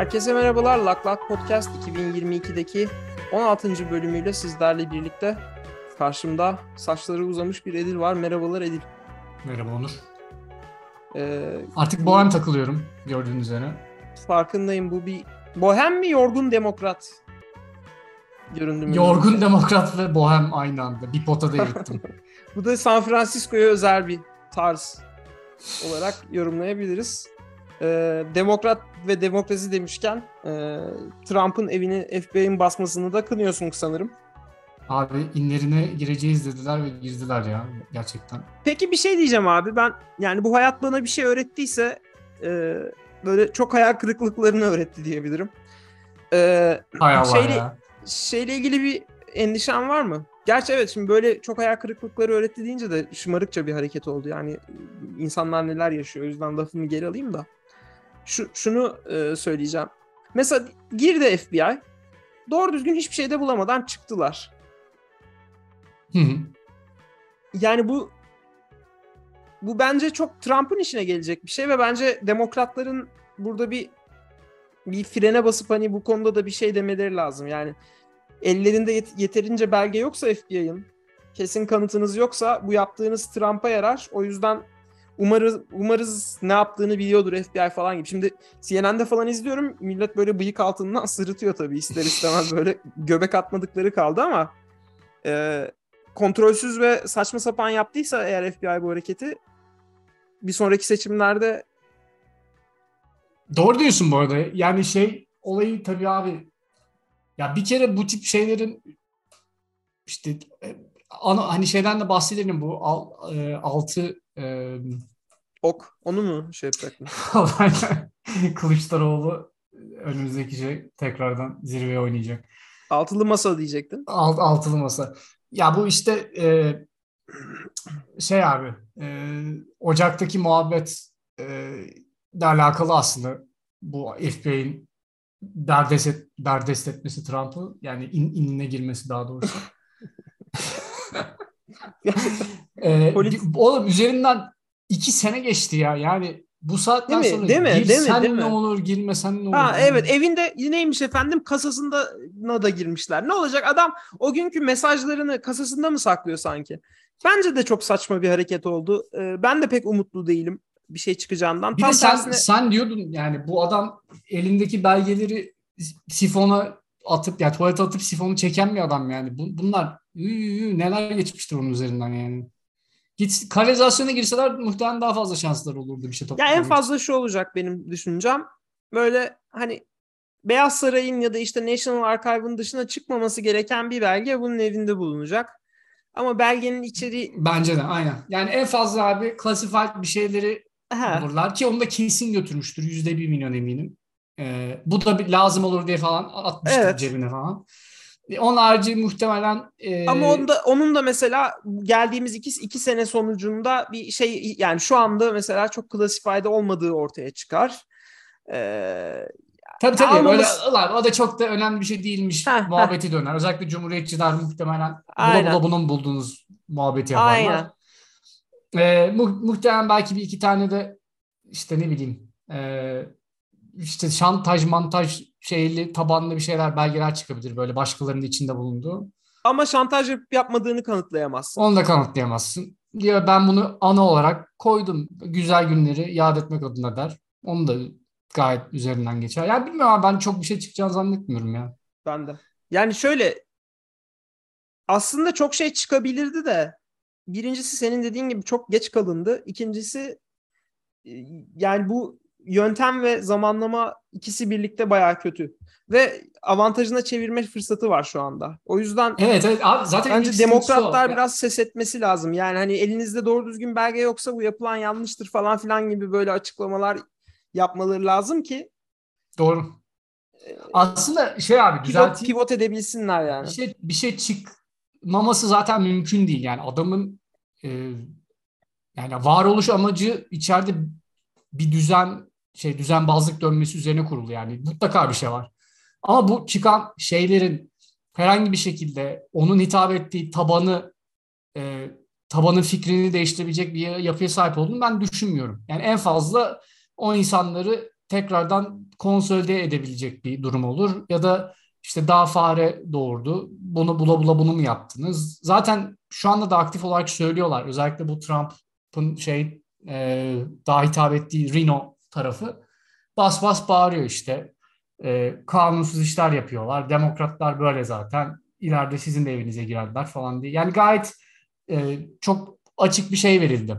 Herkese merhabalar. Lak Lak Podcast 2022'deki 16. bölümüyle sizlerle birlikte karşımda saçları uzamış bir Edil var. Merhabalar Edil. Merhaba Onur. Ee, Artık bohem takılıyorum gördüğünüz üzere. Farkındayım bu bir bohem mi yorgun demokrat? Göründüm. Yorgun mi? demokrat ve bohem aynı anda. Bir potada erittim. bu da San Francisco'ya özel bir tarz olarak yorumlayabiliriz. Ee, demokrat ve demokrasi demişken e, Trump'ın evini FBI'nin basmasını da kınıyorsun sanırım. Abi inlerine gireceğiz dediler ve girdiler ya gerçekten. Peki bir şey diyeceğim abi ben yani bu hayat bana bir şey öğrettiyse e, böyle çok hayal kırıklıklarını öğretti diyebilirim. E, Hay Allah şeyle, ya. Şeyle ilgili bir endişen var mı? Gerçi evet şimdi böyle çok hayal kırıklıkları öğretti deyince de şımarıkça bir hareket oldu. Yani insanlar neler yaşıyor o yüzden lafımı geri alayım da şu, şunu e, söyleyeceğim. Mesela girdi FBI. Doğru düzgün hiçbir şeyde bulamadan çıktılar. Hı hı. Yani bu bu bence çok Trump'ın işine gelecek bir şey ve bence demokratların burada bir bir frene basıp hani bu konuda da bir şey demeleri lazım. Yani ellerinde yet- yeterince belge yoksa FBI'ın kesin kanıtınız yoksa bu yaptığınız Trump'a yarar. O yüzden umarız umarız ne yaptığını biliyordur FBI falan gibi. Şimdi CNN'de falan izliyorum. Millet böyle bıyık altından sırıtıyor tabii ister istemez böyle göbek atmadıkları kaldı ama e, kontrolsüz ve saçma sapan yaptıysa eğer FBI bu hareketi bir sonraki seçimlerde Doğru diyorsun bu arada. Yani şey olayı tabii abi ya bir kere bu tip şeylerin işte e, hani şeyden de bahsedelim bu e, altı e, Ok. Onu mu şey yapacak mı? Kılıçdaroğlu önümüzdeki şey tekrardan zirveye oynayacak. Altılı masa diyecektin. Alt, altılı masa. Ya bu işte e, şey abi e, Ocak'taki muhabbet e, de alakalı aslında bu FBI'nin derdest, et, derdest etmesi Trump'ı yani in, inine girmesi daha doğrusu. ee, oğlum üzerinden iki sene geçti ya. Yani bu saatten değil sonra değil mi? girsen değil mi? Mi? ne olur, girmesen ne olur? Ha, evet evinde neymiş efendim kasasında da girmişler. Ne olacak adam o günkü mesajlarını kasasında mı saklıyor sanki? Bence de çok saçma bir hareket oldu. Ee, ben de pek umutlu değilim bir şey çıkacağından. Bir Tam de sen, tersine... sen diyordun yani bu adam elindeki belgeleri sifona atıp yani tuvalete atıp sifonu çeken bir adam yani. Bunlar ıı, neler geçmiştir onun üzerinden yani. Git kanalizasyona girseler muhtemelen daha fazla şanslar olurdu bir şey toplamak. Ya en fazla şu olacak benim düşüncem. Böyle hani Beyaz Saray'ın ya da işte National Archive'ın dışına çıkmaması gereken bir belge bunun evinde bulunacak. Ama belgenin içeriği... Bence de aynen. Yani en fazla abi classified bir şeyleri Aha. bulurlar ki onu da kesin götürmüştür. Yüzde bir milyon eminim. Ee, bu da bir lazım olur diye falan atmıştır evet. cebine falan. Onun harici muhtemelen... E... Ama onun da, onun da mesela geldiğimiz iki, iki sene sonucunda bir şey yani şu anda mesela çok classified olmadığı ortaya çıkar. Ee, Tabii tabii almamız... öyle o da çok da önemli bir şey değilmiş heh, muhabbeti heh. döner. Özellikle cumhuriyetçiler muhtemelen bula bula bunun bulduğunuz muhabbeti yaparlar. Aynen. Ee, mu- muhtemelen belki bir iki tane de işte ne bileyim e, işte şantaj mantaj şeyli tabanlı bir şeyler belgeler çıkabilir böyle başkalarının içinde bulunduğu. Ama şantaj yapmadığını kanıtlayamazsın. Onu da kanıtlayamazsın. Ya ben bunu ana olarak koydum. Güzel günleri yad etmek adına der. Onu da gayet üzerinden geçer. Ya bilmiyorum abi ben çok bir şey çıkacağını zannetmiyorum ya. Ben de. Yani şöyle aslında çok şey çıkabilirdi de birincisi senin dediğin gibi çok geç kalındı. İkincisi e, yani bu yöntem ve zamanlama ikisi birlikte bayağı kötü. Ve avantajına çevirme fırsatı var şu anda. O yüzden Evet evet abi zaten bence demokratlar biraz ses etmesi lazım. Yani hani elinizde doğru düzgün belge yoksa bu yapılan yanlıştır falan filan gibi böyle açıklamalar yapmaları lazım ki Doğru. Aslında şey abi pivot, pivot edebilsinler yani. Bir şey, bir şey çıkmaması zaten mümkün değil. Yani adamın e, yani varoluş amacı içeride bir düzen şey düzenbazlık dönmesi üzerine kurulu yani mutlaka bir şey var. Ama bu çıkan şeylerin herhangi bir şekilde onun hitap ettiği tabanı e, tabanın fikrini değiştirebilecek bir yapıya sahip olduğunu ben düşünmüyorum. Yani en fazla o insanları tekrardan konsolide edebilecek bir durum olur. Ya da işte daha fare doğurdu. Bunu bula bula bunu mu yaptınız? Zaten şu anda da aktif olarak söylüyorlar. Özellikle bu Trump'ın şey e, daha hitap ettiği Reno tarafı bas bas bağırıyor işte. E, kanunsuz işler yapıyorlar. Demokratlar böyle zaten. İleride sizin de evinize girerler falan diye. Yani gayet e, çok açık bir şey verildi.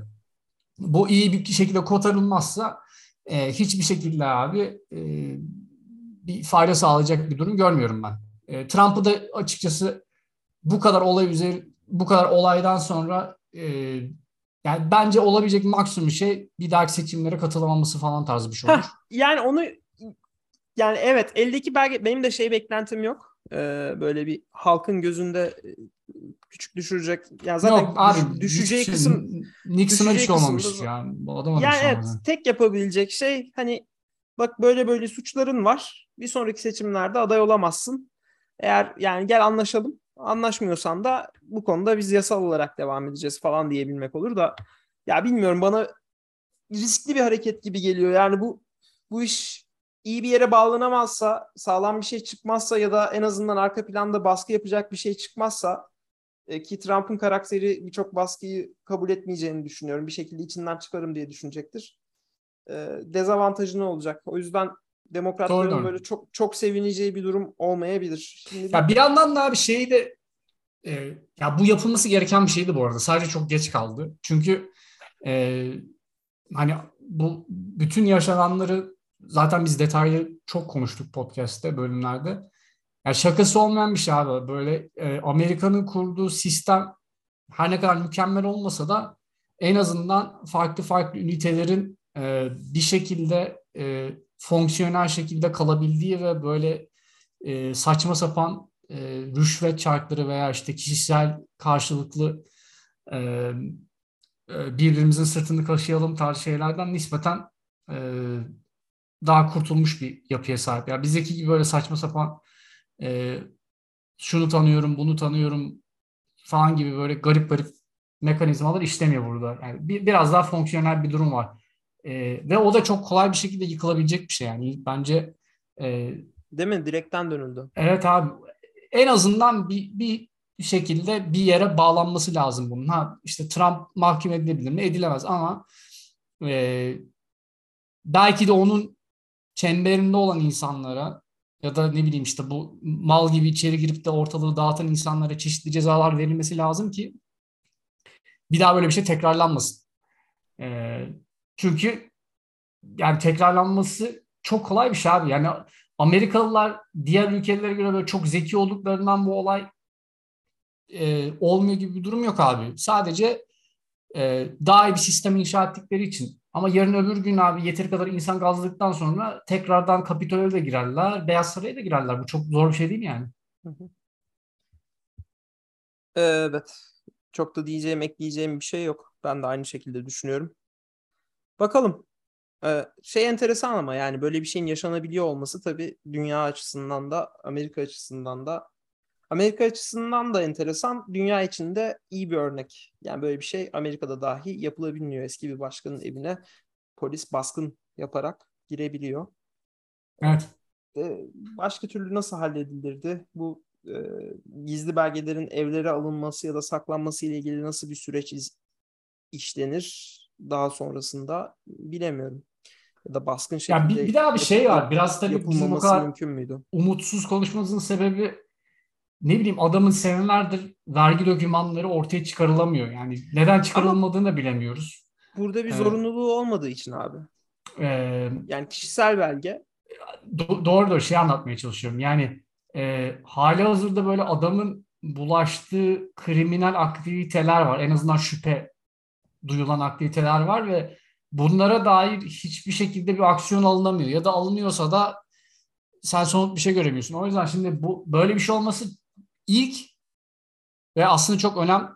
Bu iyi bir şekilde kotarılmazsa e, hiçbir şekilde abi e, bir fayda sağlayacak bir durum görmüyorum ben. E, Trump'ı da açıkçası bu kadar olay üzeri bu kadar olaydan sonra e, yani bence olabilecek maksimum şey bir dahaki seçimlere katılamaması falan tarzı bir şey olur. Heh, yani onu yani evet eldeki belge benim de şey beklentim yok. Ee, böyle bir halkın gözünde e, küçük düşürecek. Yani zaten Yok, abi, düşeceği şey, kısım Nixon'a bir şey olmamış yani. Bu adama yani evet olmadı. tek yapabilecek şey hani bak böyle böyle suçların var. Bir sonraki seçimlerde aday olamazsın. Eğer yani gel anlaşalım. Anlaşmıyorsan da bu konuda biz yasal olarak devam edeceğiz falan diyebilmek olur da ya bilmiyorum bana riskli bir hareket gibi geliyor. Yani bu bu iş iyi bir yere bağlanamazsa, sağlam bir şey çıkmazsa ya da en azından arka planda baskı yapacak bir şey çıkmazsa e, ki Trump'ın karakteri birçok baskıyı kabul etmeyeceğini düşünüyorum. Bir şekilde içinden çıkarım diye düşünecektir. E, dezavantajı ne olacak? O yüzden demokratların doğru, böyle çok çok sevineceği bir durum olmayabilir. Şimdi ya bir yandan da bir şeyi de e, ya bu yapılması gereken bir şeydi bu arada. Sadece çok geç kaldı. Çünkü e, hani bu bütün yaşananları zaten biz detaylı çok konuştuk podcast'te bölümlerde. Yani şakası olmayan bir şey abi. Böyle e, Amerika'nın kurduğu sistem her ne kadar mükemmel olmasa da en azından farklı farklı ünitelerin e, bir şekilde e, fonksiyonel şekilde kalabildiği ve böyle e, saçma sapan e, rüşvet çarkları veya işte kişisel karşılıklı e, e, birbirimizin sırtını kaşıyalım tarzı şeylerden nispeten e, daha kurtulmuş bir yapıya sahip. Yani bizdeki gibi böyle saçma sapan e, şunu tanıyorum, bunu tanıyorum falan gibi böyle garip garip mekanizmalar işlemiyor burada. Yani bir, biraz daha fonksiyonel bir durum var. E, ve o da çok kolay bir şekilde yıkılabilecek bir şey yani. Bence e, Değil mi? Direkten dönüldü. Evet abi. En azından bir, bir şekilde bir yere bağlanması lazım bunun. Ha işte Trump mahkum edilebilir mi? Edilemez ama e, belki de onun çemberinde olan insanlara ya da ne bileyim işte bu mal gibi içeri girip de ortalığı dağıtan insanlara çeşitli cezalar verilmesi lazım ki bir daha böyle bir şey tekrarlanmasın. Ee, çünkü yani tekrarlanması çok kolay bir şey abi. Yani Amerikalılar diğer ülkelere göre böyle çok zeki olduklarından bu olay e, olmuyor gibi bir durum yok abi. Sadece e, daha iyi bir sistem inşa ettikleri için ama yarın öbür gün abi yeteri kadar insan gazladıktan sonra tekrardan Kapitol'e de girerler, Beyaz Saray'a da girerler. Bu çok zor bir şey değil mi yani? Evet. Çok da diyeceğim, ekleyeceğim bir şey yok. Ben de aynı şekilde düşünüyorum. Bakalım. Ee, şey enteresan ama yani böyle bir şeyin yaşanabiliyor olması tabii dünya açısından da Amerika açısından da Amerika açısından da enteresan. Dünya içinde iyi bir örnek. Yani böyle bir şey Amerika'da dahi yapılabiliyor. Eski bir başkanın evine polis baskın yaparak girebiliyor. Evet. Ee, başka türlü nasıl halledilirdi? Bu e, gizli belgelerin evlere alınması ya da saklanması ile ilgili nasıl bir süreç iz, işlenir daha sonrasında bilemiyorum. Ya da baskın şekilde ya bir, bir daha bir şey var. Biraz tabii bizim bu kadar mümkün müydü? umutsuz konuşmamızın sebebi ne bileyim adamın senelerdir vergi dokümanları ortaya çıkarılamıyor. Yani neden çıkarılmadığını da bilemiyoruz. Burada bir zorunluluğu olmadığı için abi. Ee, yani kişisel belge. Do- doğru doğru şey anlatmaya çalışıyorum. Yani e, hali hazırda böyle adamın bulaştığı kriminal aktiviteler var. En azından şüphe duyulan aktiviteler var ve bunlara dair hiçbir şekilde bir aksiyon alınamıyor. Ya da alınıyorsa da sen somut bir şey göremiyorsun. O yüzden şimdi bu böyle bir şey olması ilk ve aslında çok önem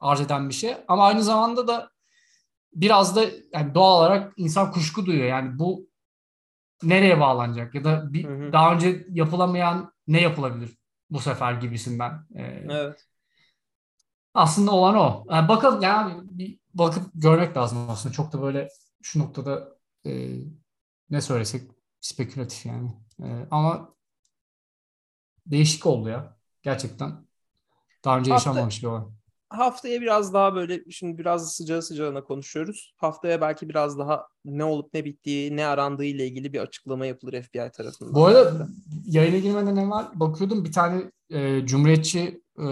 arz eden bir şey. Ama aynı zamanda da biraz da yani doğal olarak insan kuşku duyuyor. Yani bu nereye bağlanacak ya da bir, hı hı. daha önce yapılamayan ne yapılabilir bu sefer gibisinden. Ee, evet. Aslında olan o. Yani bakalım yani bir bakıp görmek lazım aslında. Çok da böyle şu noktada e, ne söylesek spekülatif yani. Ee, ama değişik oldu ya. Gerçekten. Daha önce yaşanmamış bir olay. Haftaya biraz daha böyle şimdi biraz sıcağı sıcağına konuşuyoruz. Haftaya belki biraz daha ne olup ne bittiği, ne arandığı ile ilgili bir açıklama yapılır FBI tarafından. Bu arada yayına girmeden evvel bakıyordum bir tane e, Cumhuriyetçi e,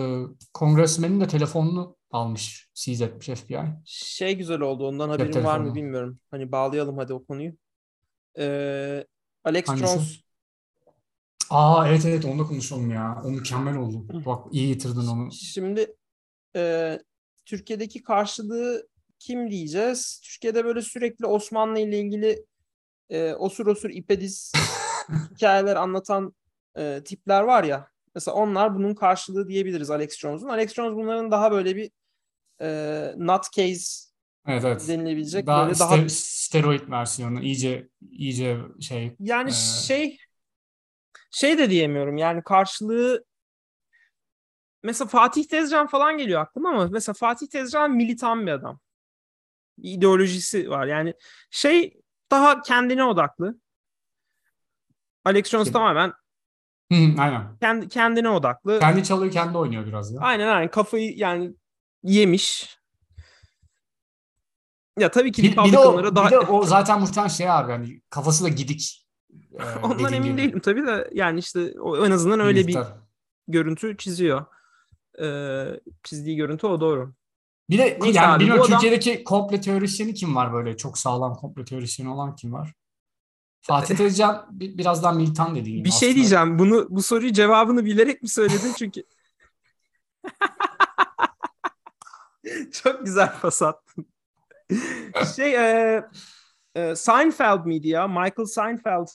kongresmenin de telefonunu almış, seize etmiş FBI. Şey güzel oldu ondan haberim var mı bilmiyorum. Hani bağlayalım hadi o konuyu. Ee, Alex Hangisi? Jones. Aa evet evet onu da konuşalım ya. O mükemmel oldu. Bak iyi getirdin onu. Şimdi e, Türkiye'deki karşılığı kim diyeceğiz? Türkiye'de böyle sürekli Osmanlı ile ilgili e, osur osur ipediz hikayeler anlatan e, tipler var ya. Mesela onlar bunun karşılığı diyebiliriz Alex Jones'un. Alex Jones bunların daha böyle bir e, nutcase evet, evet. denilebilecek daha böyle daha steroid versiyonu iyice iyice şey yani e... şey şey de diyemiyorum yani karşılığı mesela Fatih Tezcan falan geliyor aklıma ama mesela Fatih Tezcan militan bir adam. İdeolojisi var. Yani şey daha kendine odaklı. Alex Jones şey. tamamen Hı, aynen. Kendi, kendine odaklı. Kendi çalıyor, kendi oynuyor biraz ya. Aynen aynen. Kafayı yani yemiş. Ya tabii ki bir, bir de o, daha... bir de o zaten muhtemelen şey abi yani kafası da gidik. E, Ondan emin gibi. değilim tabii de yani işte o, en azından öyle bir görüntü çiziyor. Ee, çizdiği görüntü o doğru. Bir de Neyse yani abi, bilmiyorum Türkiye'deki adam... komple teorisyeni kim var böyle çok sağlam komple teorisyeni olan kim var? Fatih Tezcan biraz daha militan dediğin Bir şey aslında. şey diyeceğim. Bunu bu soruyu cevabını bilerek mi söyledin çünkü? Çok güzel pas attın. şey e, e, Seinfeld miydi ya? Michael Seinfeld.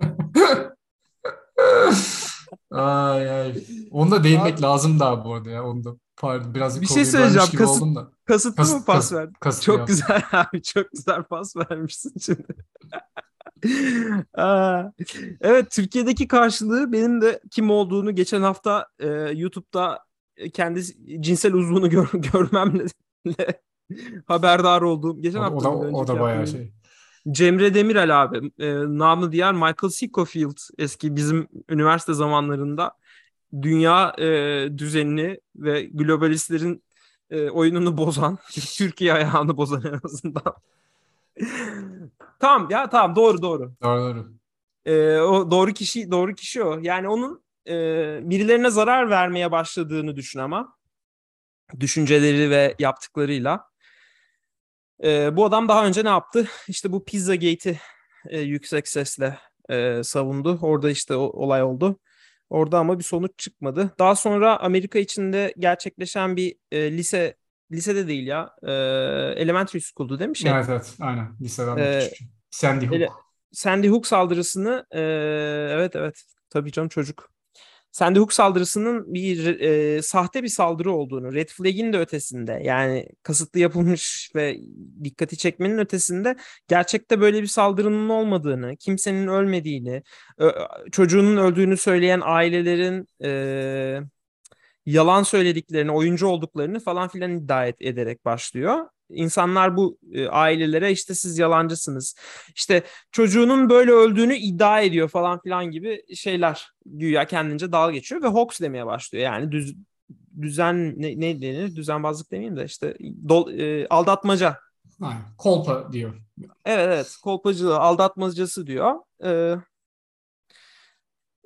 ay ay. Onu da değinmek abi, lazım daha bu arada ya. Onu da pardon biraz bir şey söyleyeceğim. Kasıt, da. kasıtlı Kasıt, mı pas verdin? Kasıtlı çok yaptım. güzel abi. Çok güzel pas vermişsin şimdi. evet Türkiye'deki karşılığı benim de kim olduğunu geçen hafta e, YouTube'da kendi cinsel uzvunu gör, görmemle haberdar olduğum. Geçen o, hafta o da, o da bayağı şey. Cemre Demirel abi. E, namı diğer Michael Scofield eski bizim üniversite zamanlarında dünya e, düzenini ve globalistlerin e, oyununu bozan, Türkiye ayağını bozan en azından. tamam ya tamam doğru doğru. Doğru doğru. E, o doğru kişi doğru kişi o. Yani onun e, birilerine zarar vermeye başladığını düşün ama düşünceleri ve yaptıklarıyla. E, bu adam daha önce ne yaptı? İşte bu Pizza Gate'i e, yüksek sesle e, savundu. Orada işte o, olay oldu. Orada ama bir sonuç çıkmadı. Daha sonra Amerika içinde gerçekleşen bir e, lise lisede değil ya. E, elementary school'du değil mi şey? Evet evet aynen. Liseden ee, Sandy Hook. Ele, Sandy Hook saldırısını e, evet evet tabii canım çocuk. Sandy Hook saldırısının bir e, sahte bir saldırı olduğunu, red flag'in de ötesinde yani kasıtlı yapılmış ve dikkati çekmenin ötesinde gerçekte böyle bir saldırının olmadığını, kimsenin ölmediğini, çocuğunun öldüğünü söyleyen ailelerin e, yalan söylediklerini, oyuncu olduklarını falan filan iddia ederek başlıyor. İnsanlar bu e, ailelere işte siz yalancısınız. İşte çocuğunun böyle öldüğünü iddia ediyor falan filan gibi şeyler güya kendince dalga geçiyor ve hoax demeye başlıyor. Yani düz, düzen ne, ne denir? Düzenbazlık demeyeyim de işte dol, e, aldatmaca. Aynen. Kolpa diyor. Evet evet kolpacılığı aldatmacası diyor. Ee,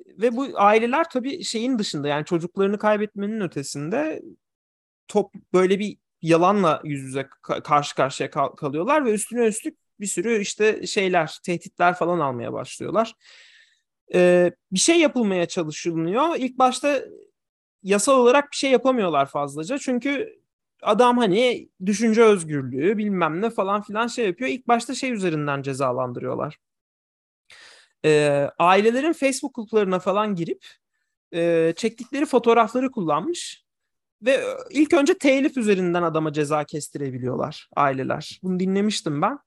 ve bu aileler tabii şeyin dışında yani çocuklarını kaybetmenin ötesinde top böyle bir yalanla yüz yüze karşı karşıya kal- kalıyorlar ve üstüne üstlük bir sürü işte şeyler, tehditler falan almaya başlıyorlar. Ee, bir şey yapılmaya çalışılıyor. İlk başta yasal olarak bir şey yapamıyorlar fazlaca. Çünkü adam hani düşünce özgürlüğü bilmem ne falan filan şey yapıyor. İlk başta şey üzerinden cezalandırıyorlar. Ee, ailelerin Facebook gruplarına falan girip e, çektikleri fotoğrafları kullanmış ve e, ilk önce telif üzerinden adama ceza kestirebiliyorlar aileler. Bunu dinlemiştim ben.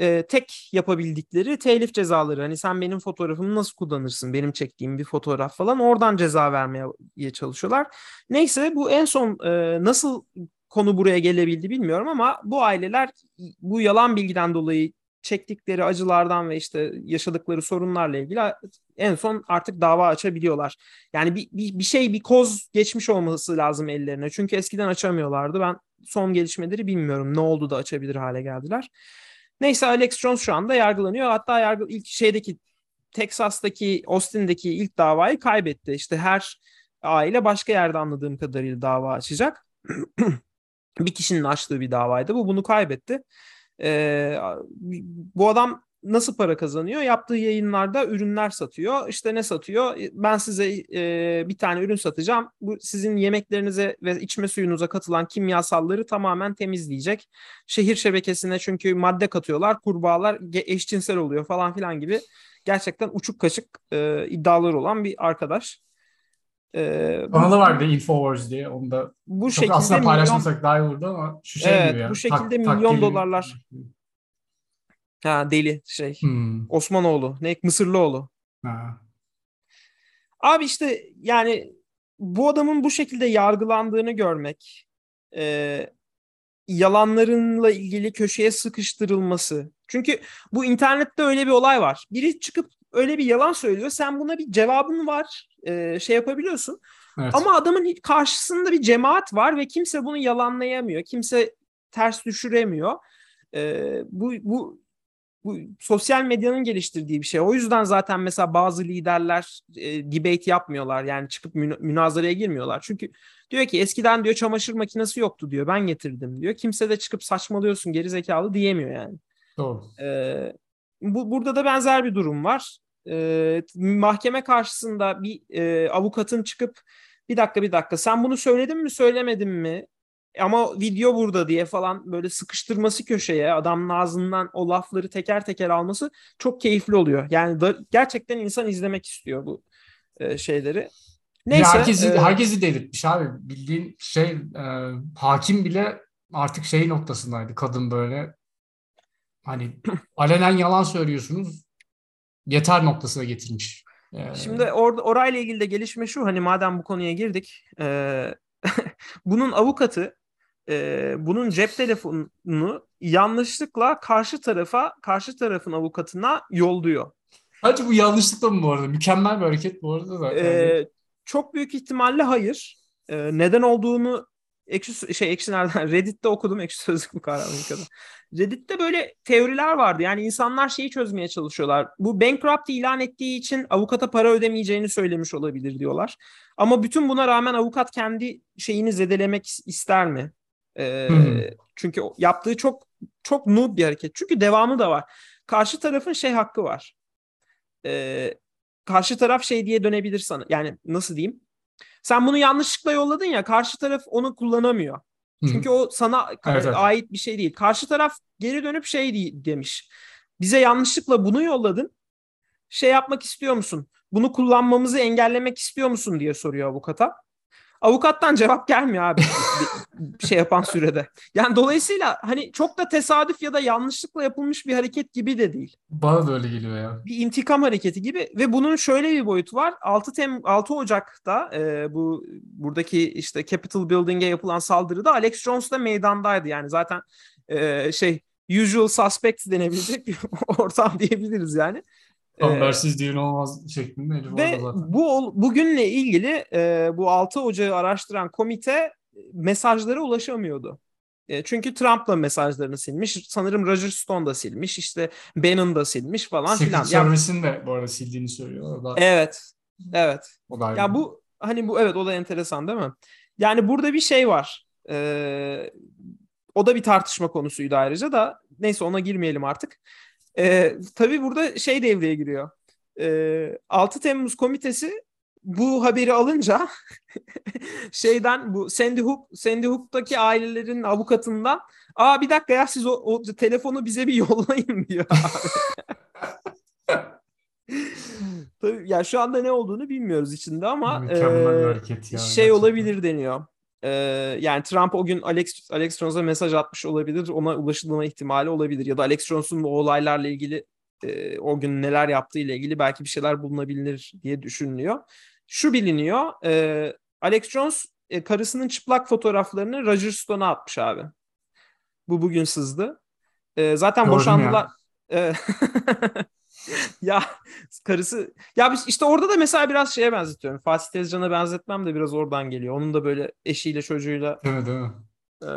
Ee, tek yapabildikleri telif cezaları. Hani sen benim fotoğrafımı nasıl kullanırsın? Benim çektiğim bir fotoğraf falan. Oradan ceza vermeye çalışıyorlar. Neyse bu en son e, nasıl konu buraya gelebildi bilmiyorum ama bu aileler bu yalan bilgiden dolayı çektikleri acılardan ve işte yaşadıkları sorunlarla ilgili en son artık dava açabiliyorlar. Yani bir, bir, bir şey bir koz geçmiş olması lazım ellerine. Çünkü eskiden açamıyorlardı. Ben son gelişmeleri bilmiyorum. Ne oldu da açabilir hale geldiler. Neyse Alex Jones şu anda yargılanıyor. Hatta yargı ilk şeydeki Texas'taki Austin'deki ilk davayı kaybetti. İşte her aile başka yerde anladığım kadarıyla dava açacak. bir kişinin açtığı bir davaydı bu. Bunu kaybetti. Ee, bu adam nasıl para kazanıyor? Yaptığı yayınlarda ürünler satıyor. İşte ne satıyor? Ben size e, bir tane ürün satacağım. Bu sizin yemeklerinize ve içme suyunuza katılan kimyasalları tamamen temizleyecek. Şehir şebekesine çünkü madde katıyorlar. Kurbağalar eşcinsel oluyor falan filan gibi. Gerçekten uçuk kaçık e, iddialar olan bir arkadaş. Ee, Kanalı vardı Infowars diye. Onu da bu çok şekilde aslında paylaşmasak milyon... daha iyi olurdu ama şu şey evet, gibi ya. Bu şekilde tak, milyon dolarlar. Ha deli şey. Hmm. Osmanoğlu. Ne? Mısırlıoğlu. Ha. Abi işte yani bu adamın bu şekilde yargılandığını görmek, e, yalanlarınla ilgili köşeye sıkıştırılması. Çünkü bu internette öyle bir olay var. Biri çıkıp öyle bir yalan söylüyor. Sen buna bir cevabın var. E, şey yapabiliyorsun. Evet. Ama adamın karşısında bir cemaat var ve kimse bunu yalanlayamıyor. Kimse ters düşüremiyor. E, bu bu bu sosyal medyanın geliştirdiği bir şey. O yüzden zaten mesela bazı liderler e, debate yapmıyorlar. Yani çıkıp mün- münazaraya girmiyorlar. Çünkü diyor ki eskiden diyor çamaşır makinesi yoktu diyor. Ben getirdim diyor. Kimse de çıkıp saçmalıyorsun geri zekalı diyemiyor yani. Doğru. Ee, bu, burada da benzer bir durum var. Ee, mahkeme karşısında bir e, avukatın çıkıp bir dakika bir dakika sen bunu söyledin mi söylemedin mi? Ama video burada diye falan böyle sıkıştırması köşeye adamın ağzından o lafları teker teker alması çok keyifli oluyor. Yani da, gerçekten insan izlemek istiyor bu e, şeyleri. Neyse. Ya herkesi, e, herkesi delirtmiş abi. Bildiğin şey e, hakim bile artık şey noktasındaydı kadın böyle hani alenen yalan söylüyorsunuz yeter noktasına getirmiş. Ee... Şimdi or- orayla ilgili de gelişme şu hani madem bu konuya girdik e- bunun avukatı e- bunun cep telefonunu yanlışlıkla karşı tarafa karşı tarafın avukatına yolluyor. Hacı bu yanlışlıkla mı bu arada? Mükemmel bir hareket bu arada da. Ee, çok büyük ihtimalle hayır. Ee, neden olduğunu ekşi şey ekşi nereden Reddit'te okudum ekşi sözlük bu kahramanlıkada. Reddit'te böyle teoriler vardı. Yani insanlar şeyi çözmeye çalışıyorlar. Bu bankrupt ilan ettiği için avukata para ödemeyeceğini söylemiş olabilir diyorlar. Ama bütün buna rağmen avukat kendi şeyini zedelemek ister mi? Ee, çünkü yaptığı çok çok noob bir hareket. Çünkü devamı da var. Karşı tarafın şey hakkı var. Ee, karşı taraf şey diye dönebilir sana. Yani nasıl diyeyim? Sen bunu yanlışlıkla yolladın ya karşı taraf onu kullanamıyor. Çünkü Hı. o sana evet, evet. ait bir şey değil. Karşı taraf geri dönüp şey demiş. Bize yanlışlıkla bunu yolladın. Şey yapmak istiyor musun? Bunu kullanmamızı engellemek istiyor musun diye soruyor avukata. Avukattan cevap gelmiyor abi bir şey yapan sürede. Yani dolayısıyla hani çok da tesadüf ya da yanlışlıkla yapılmış bir hareket gibi de değil. Bana da öyle geliyor ya. Bir intikam hareketi gibi ve bunun şöyle bir boyutu var. 6 Tem 6 Ocak'ta e, bu buradaki işte Capitol Building'e yapılan saldırıda Alex Jones da meydandaydı. Yani zaten e, şey usual suspect denebilecek bir ortam diyebiliriz yani. Habersiz düğün olmaz şeklinde. Ve bu bugünle ilgili e, bu 6 Ocağı araştıran komite e, mesajlara ulaşamıyordu. E, çünkü Trump'la mesajlarını silmiş. Sanırım Roger Stone da silmiş. İşte Bannon da silmiş falan Secret filan. Service'in de bu arada sildiğini söylüyor. Da... Evet. Evet. O da ya bu hani bu evet o da enteresan değil mi? Yani burada bir şey var. Ee, o da bir tartışma konusuydu ayrıca da. Neyse ona girmeyelim artık. E, tabii burada şey devreye giriyor. E, 6 Temmuz komitesi bu haberi alınca şeyden bu Sandy Hook Sandy Hook'taki ailelerin avukatından aa bir dakika ya siz o, o telefonu bize bir yollayın diyor. Tabii ya şu anda ne olduğunu bilmiyoruz içinde ama e, hareket ya, şey olabilir deniyor. Ee, yani Trump o gün Alex Alex Jones'a mesaj atmış olabilir. Ona ulaşılma ihtimali olabilir. Ya da Alex Jones'un o olaylarla ilgili e, o gün neler yaptığı ile ilgili belki bir şeyler bulunabilir diye düşünülüyor. Şu biliniyor. E, Alex Jones e, karısının çıplak fotoğraflarını Roger Stone'a atmış abi. Bu bugün sızdı. E, zaten Gördüm boşandılar. Ya. karısı ya işte orada da mesela biraz şeye benzetiyorum. Fatih Tezcan'a benzetmem de biraz oradan geliyor. Onun da böyle eşiyle çocuğuyla Evet evet. E,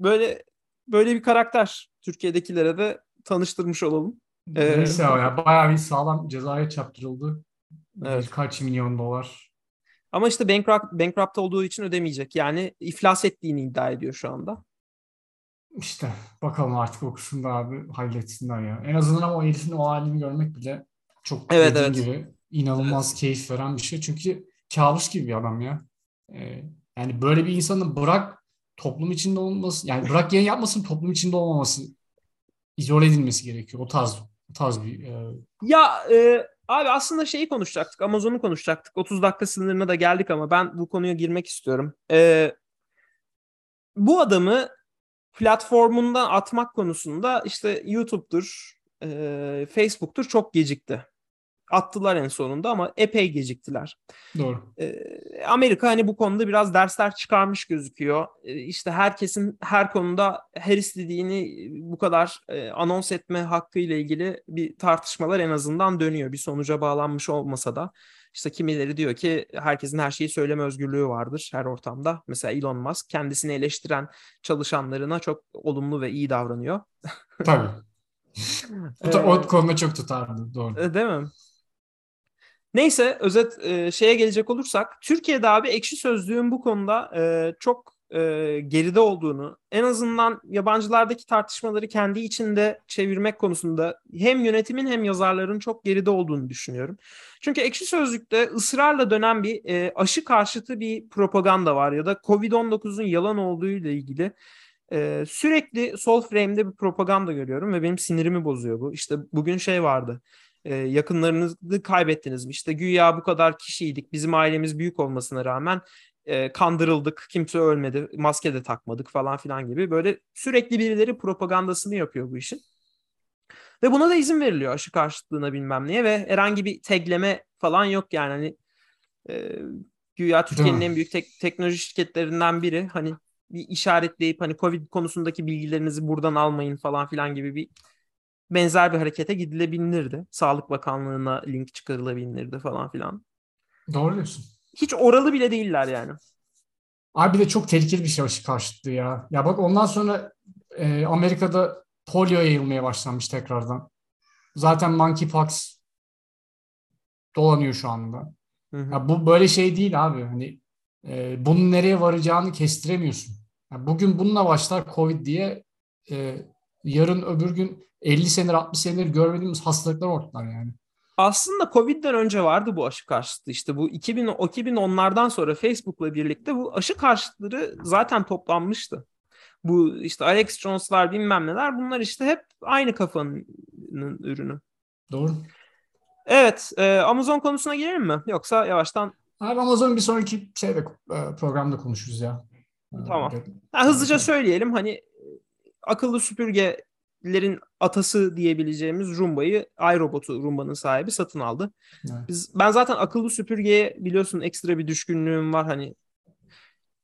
böyle böyle bir karakter Türkiye'dekilere de tanıştırmış olalım. Ee, Neyse ya bayağı bir sağlam cezaya çarptırıldı. Evet. Kaç milyon dolar. Ama işte bankrupt, bankrupt olduğu için ödemeyecek. Yani iflas ettiğini iddia ediyor şu anda. İşte bakalım artık o kısımda abi halletsinler ya. En azından ama o herifin o halini görmek bile çok evet, evet. gibi inanılmaz evet. keyif veren bir şey. Çünkü kabus gibi bir adam ya. Ee, yani böyle bir insanın bırak toplum içinde olması, yani bırak yayın yapmasın toplum içinde olmaması izole edilmesi gerekiyor. O tarz o tarz bir e... Ya e, abi aslında şeyi konuşacaktık. Amazon'u konuşacaktık. 30 dakika sınırına da geldik ama ben bu konuya girmek istiyorum. E, bu adamı platformundan atmak konusunda işte YouTube'dur, e, Facebook'tur çok gecikti. Attılar en sonunda ama epey geciktiler. Doğru. E, Amerika hani bu konuda biraz dersler çıkarmış gözüküyor. E, işte herkesin her konuda her istediğini bu kadar e, anons etme hakkı ile ilgili bir tartışmalar en azından dönüyor. Bir sonuca bağlanmış olmasa da. İşte kimileri diyor ki herkesin her şeyi söyleme özgürlüğü vardır her ortamda. Mesela Elon Musk kendisini eleştiren çalışanlarına çok olumlu ve iyi davranıyor. Tabii. o, o konuda çok tutarlı. Doğru. Değil mi? Neyse özet e, şeye gelecek olursak Türkiye'de abi ekşi sözlüğün bu konuda e, çok e, geride olduğunu, en azından yabancılardaki tartışmaları kendi içinde çevirmek konusunda hem yönetimin hem yazarların çok geride olduğunu düşünüyorum. Çünkü Ekşi Sözlük'te ısrarla dönen bir e, aşı karşıtı bir propaganda var ya da Covid-19'un yalan olduğu ile ilgili e, sürekli sol frame'de bir propaganda görüyorum ve benim sinirimi bozuyor bu. İşte bugün şey vardı e, yakınlarınızı kaybettiniz mi? İşte güya bu kadar kişiydik. Bizim ailemiz büyük olmasına rağmen e, kandırıldık, kimse ölmedi, maske de takmadık falan filan gibi böyle sürekli birileri propagandasını yapıyor bu işin. Ve buna da izin veriliyor aşı karşıtlığına bilmem neye ve herhangi bir tegleme falan yok yani hani e, güya Türkiye'nin en büyük tek, teknoloji şirketlerinden biri hani bir işaretleyip hani Covid konusundaki bilgilerinizi buradan almayın falan filan gibi bir benzer bir harekete gidilebilirdi. Sağlık Bakanlığı'na link çıkarılabilirdi falan filan. Doğru diyorsun hiç oralı bile değiller yani. Abi de çok tehlikeli bir şey aşı karşıtlığı ya. Ya bak ondan sonra e, Amerika'da polio yayılmaya başlanmış tekrardan. Zaten monkeypox dolanıyor şu anda. Hı hı. Ya bu böyle şey değil abi. Hani e, bunun nereye varacağını kestiremiyorsun. Ya bugün bununla başlar Covid diye e, yarın öbür gün 50 senedir 60 senedir görmediğimiz hastalıklar ortalar yani aslında Covid'den önce vardı bu aşı karşıtlığı. İşte bu 2000 2010'lardan sonra Facebook'la birlikte bu aşı karşıtları zaten toplanmıştı. Bu işte Alex Jones'lar bilmem neler bunlar işte hep aynı kafanın ürünü. Doğru. Evet, e, Amazon konusuna girelim mi? Yoksa yavaştan Abi Amazon bir sonraki şeyde e, programda konuşuruz ya. Tamam. Ha, hızlıca söyleyelim hani akıllı süpürge lerin atası diyebileceğimiz Rumba'yı iRobot'u Rumba'nın sahibi satın aldı. Evet. Biz ben zaten akıllı süpürgeye biliyorsun ekstra bir düşkünlüğüm var hani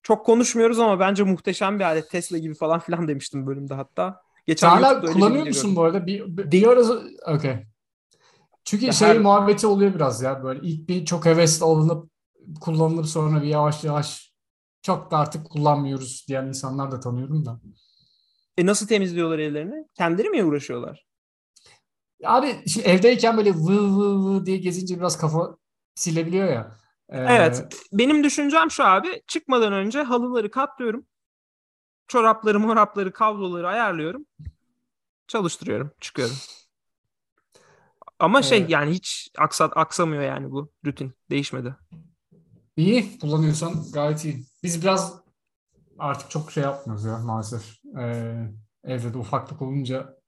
çok konuşmuyoruz ama bence muhteşem bir alet Tesla gibi falan filan demiştim bölümde hatta. Geçen Hala kullanıyor musun bu arada? Bir, bir, bir okay. Çünkü ya şey her... muhabbeti oluyor biraz ya böyle ilk bir çok hevesli alınıp kullanılıp sonra bir yavaş yavaş çok da artık kullanmıyoruz diyen insanlar da tanıyorum da. E nasıl temizliyorlar evlerini? Kendileri mi uğraşıyorlar? Abi şimdi evdeyken böyle vı vı vı diye gezince biraz kafa silebiliyor ya. Ee... Evet. Benim düşüncem şu abi. Çıkmadan önce halıları katlıyorum. Çorapları, morapları, kabloları ayarlıyorum. Çalıştırıyorum. Çıkıyorum. Ama şey yani hiç aksat aksamıyor yani bu rutin. Değişmedi. İyi kullanıyorsan gayet iyi. Biz biraz artık çok şey yapmıyoruz ya maalesef. Ee, evde de ufaklık olunca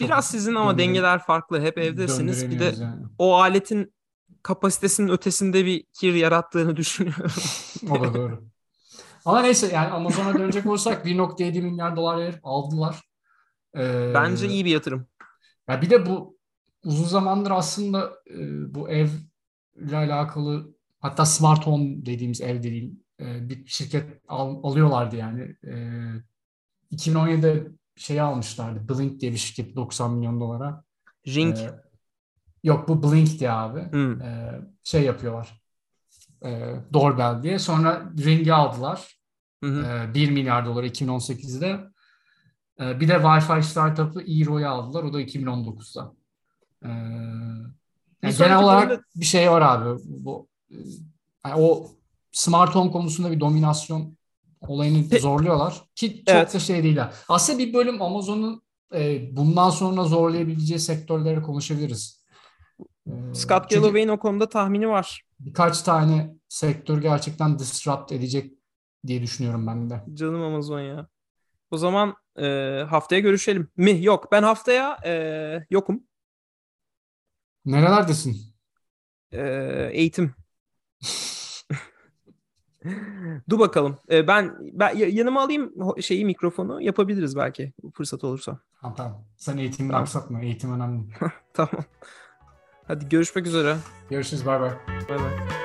Biraz sizin ama dengeler farklı. Hep evdesiniz. Bir de yani. o aletin kapasitesinin ötesinde bir kir yarattığını düşünüyorum. o da doğru. Ama neyse yani Amazon'a dönecek olursak 1.7 milyar dolar verip aldılar. Ee, Bence iyi bir yatırım. Ya bir de bu uzun zamandır aslında e, bu evle alakalı hatta smart home dediğimiz ev dediğim e, bir şirket al, alıyorlardı yani. E, 2017'de şey almışlardı. Blink diye bir şirket 90 milyon dolara. Ring. Ee, yok bu Blink diye abi. Hmm. Ee, şey yapıyorlar. Ee, Doorbell diye. Sonra Ring'i aldılar. Hı hı. Ee, 1 milyar dolar 2018'de. Ee, bir de Wi-Fi startup'ı Eero'yu aldılar. O da 2019'da. Ee, yani genel olarak bölümde... bir şey var abi. Bu yani o smart home konusunda bir dominasyon olayını zorluyorlar ki çok evet. da şey değil. Aslında bir bölüm Amazon'un e, bundan sonra zorlayabileceği sektörleri konuşabiliriz. Ee, Scott Galloway'in o konuda tahmini var. Birkaç tane sektör gerçekten disrupt edecek diye düşünüyorum ben de. Canım Amazon ya. O zaman e, haftaya görüşelim mi? Yok ben haftaya e, yokum. Nerelerdesin? E, eğitim. Dur bakalım. E, ben ben yanıma alayım şeyi mikrofonu yapabiliriz belki fırsat olursa. Tamam tamam. Sen eğitimini tamam. aksatma. Eğitim önemli. tamam. Hadi görüşmek üzere. Görüşürüz. Bay bay. Bay bay.